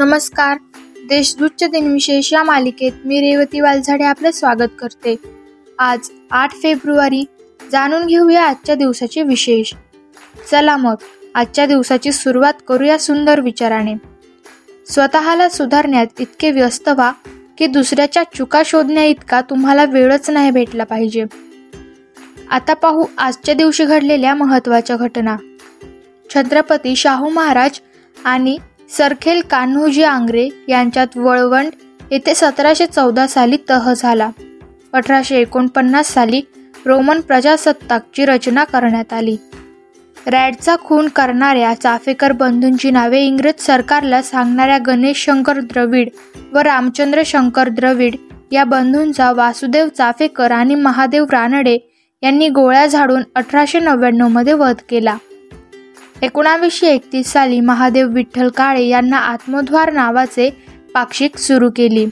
नमस्कार. देशदूतच्या दिनविशेष या मालिकेत मी रेवती वालझाडे आपले स्वागत करते. आज आठ फेब्रुवारी जाणून घेऊया आजच्या दिवसाचे विशेष. चला मग आजच्या दिवसाची सुरुवात करूया सुंदर विचाराने. स्वतःला सुधारण्यात इतके व्यस्त व्हा की दुसऱ्याच्या चुका शोधण्या इतका तुम्हाला वेळच नाही भेटला पाहिजे. आता पाहू आजच्या दिवशी घडलेल्या महत्त्वाच्या घटना. छत्रपती शाहू महाराज आणि सरखेल कान्होजी आंग्रे यांच्यात वळवंड येथे सतराशे चौदा साली तह झाला. अठराशे एकोणपन्नास साली रोमन प्रजासत्ताकची रचना करण्यात आली. रॅडचा खून करणाऱ्या चाफेकर बंधूंची नावे इंग्रज सरकारला सांगणाऱ्या गणेश शंकर द्रविड व रामचंद्र शंकर द्रविड या बंधूंचा वासुदेव चाफेकर आणि महादेव रानडे यांनी गोळ्या झाडून अठराशे नव्याण्णवमध्ये वध केला. एकोणावीसशे एकतीस साली महादेव विठ्ठल काळे यांना आत्मद्वार नावाचे पाक्षिक सुरू केली.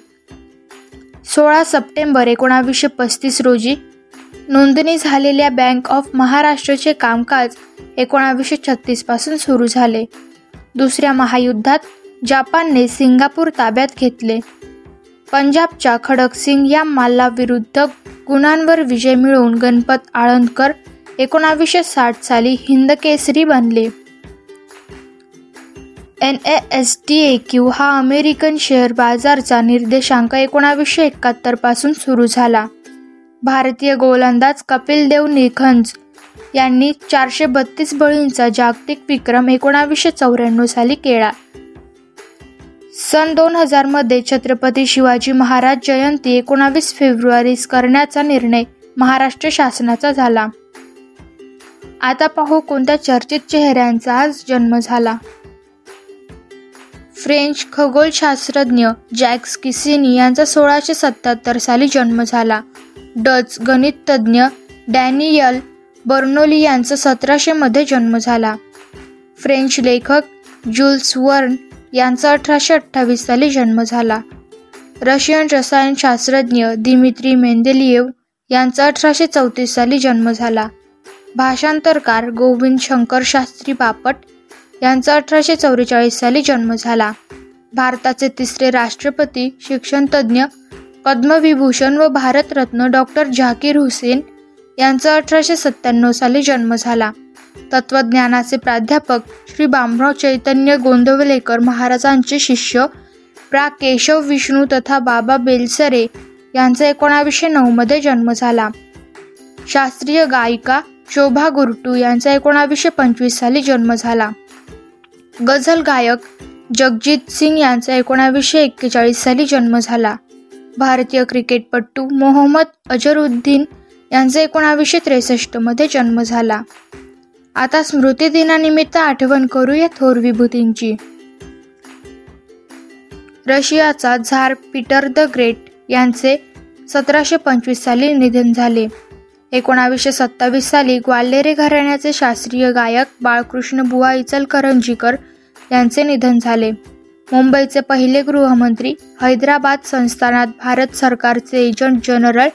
सोळा सप्टेंबर एकोणावीसशे पस्तीस रोजी नोंदणी झालेल्या बँक ऑफ महाराष्ट्रचे कामकाज एकोणावीसशे छत्तीसपासून सुरू झाले. दुसऱ्या महायुद्धात जपानने सिंगापूर ताब्यात घेतले. पंजाबच्या खडकसिंग या माल्लाविरुद्ध गुणांवर विजय मिळवून गणपत आळंदकर एकोणावीसशे साठ साली हिंदकेसरी बनले. N S T A Q हा अमेरिकन शेअर बाजारचा निर्देशांक एकोणावीसशे एकाहत्तरपासून सुरू झाला. भारतीय गोलंदाज कपिल देव निखंज यांनी चारशे बत्तीस बळींचा जागतिक विक्रम एकोणावीसशे चौऱ्याण्णव साली केला. सन दोन हजारमध्ये छत्रपती शिवाजी महाराज जयंती एकोणावीस फेब्रुवारीस करण्याचा निर्णय महाराष्ट्र शासनाचा झाला. आता पाहू कोणत्या चर्चित चेहऱ्यांचा आज जन्म झाला. फ्रेंच खगोलशास्त्रज्ञ जॅक्स किसिनी यांचा सोळाशे सत्याहत्तर साली जन्म झाला. डच गणिततज्ञ डॅनियल बर्नोली यांचा सतराशेमध्ये जन्म झाला. फ्रेंच लेखक जुल्स वर्न यांचा अठराशे अठ्ठावीस साली जन्म झाला. रशियन रसायनशास्त्रज्ञ दिमित्री मेंदेलिएव यांचा अठराशे चौतीस साली जन्म झाला. भाषांतरकार गोविंद शंकर शास्त्री बापट यांचा अठराशे चौवेचाळीस साली जन्म झाला. भारताचे तिसरे राष्ट्रपती शिक्षणतज्ज्ञ पद्मविभूषण व भारतरत्न डॉक्टर झाकीर हुसेन यांचा अठराशे सत्त्याण्णव साली जन्म झाला. तत्वज्ञानाचे प्राध्यापक श्री बामराव चैतन्य गोंदवलेकर महाराजांचे शिष्य प्रा. केशव विष्णू तथा बाबा बेलसरे यांचा एकोणावीसशे नऊमध्ये जन्म झाला. शास्त्रीय गायिका शोभा गुरटू यांचा एकोणावीसशे पंचवीस साली जन्म झाला. गझल गायक जगजित सिंग यांचा एकोणावीसशे एक्केचाळीस साली जन्म झाला. भारतीय क्रिकेटपटू मोहम्मद अजरुद्दीन यांचा एकोणावीसशे त्रेसष्टमध्ये जन्म झाला. आता स्मृतिदिनानिमित्त आठवण करूया थोर विभूतींची. रशियाचा झार पीटर द ग्रेट यांचे सतराशे पंचवीस साली निधन झाले. एकोणावीसशे सत्तावीस साली ग्वाल्हेरे घराण्याचे शास्त्रीय गायक बाळकृष्ण बुवा इचलकरंजीकर यांचे निधन झाले. मुंबईचे पहिले गृहमंत्री हैदराबाद संस्थानात भारत सरकारचे एजंट जनरल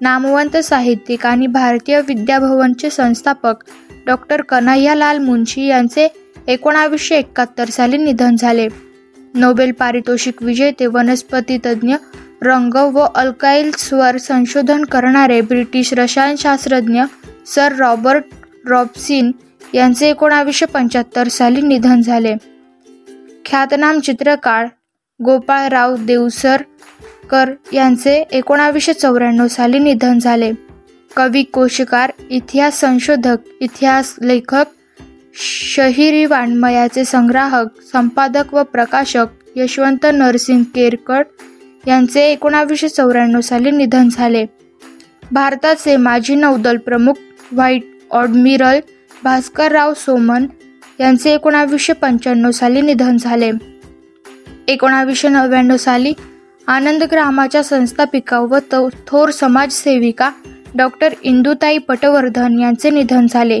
नामवंत साहित्यिक आणि भारतीय विद्याभवनचे संस्थापक डॉक्टर कन्हैयालाल मुंशी यांचे एकोणावीसशे एकाहत्तर साली निधन झाले. नोबेल पारितोषिक विजेते वनस्पती तज्ज्ञ रंग व अल्काईल स्वर संशोधन करणारे ब्रिटिश रसायनशास्त्रज्ञ सर रॉबर्ट रॉबसिन यांचे एकोणावीसशे पंच्याहत्तर साली निधन झाले. ख्यातनाम चित्रकार गोपाळराव देवसरकर यांचे एकोणावीसशे चौऱ्याण्णव साली निधन झाले. कवी कोशकार इतिहास संशोधक इतिहास लेखक शहिरी वाङ्मयाचे संग्राहक संपादक व प्रकाशक यशवंत नरसिंग केरकर यांचे एकोणावीसशे चौऱ्याण्णव साली निधन झाले. भारताचे माजी नौदल प्रमुख व्हाईट ऑडमिरल भास्करराव सोमन यांचे एकोणावीसशे पंच्याण्णव साली निधन झाले. एकोणावीसशे नव्याण्णव साली आनंदग्रामाच्या संस्थापिका व थोर समाजसेविका डॉक्टर इंदुताई पटवर्धन यांचे निधन झाले.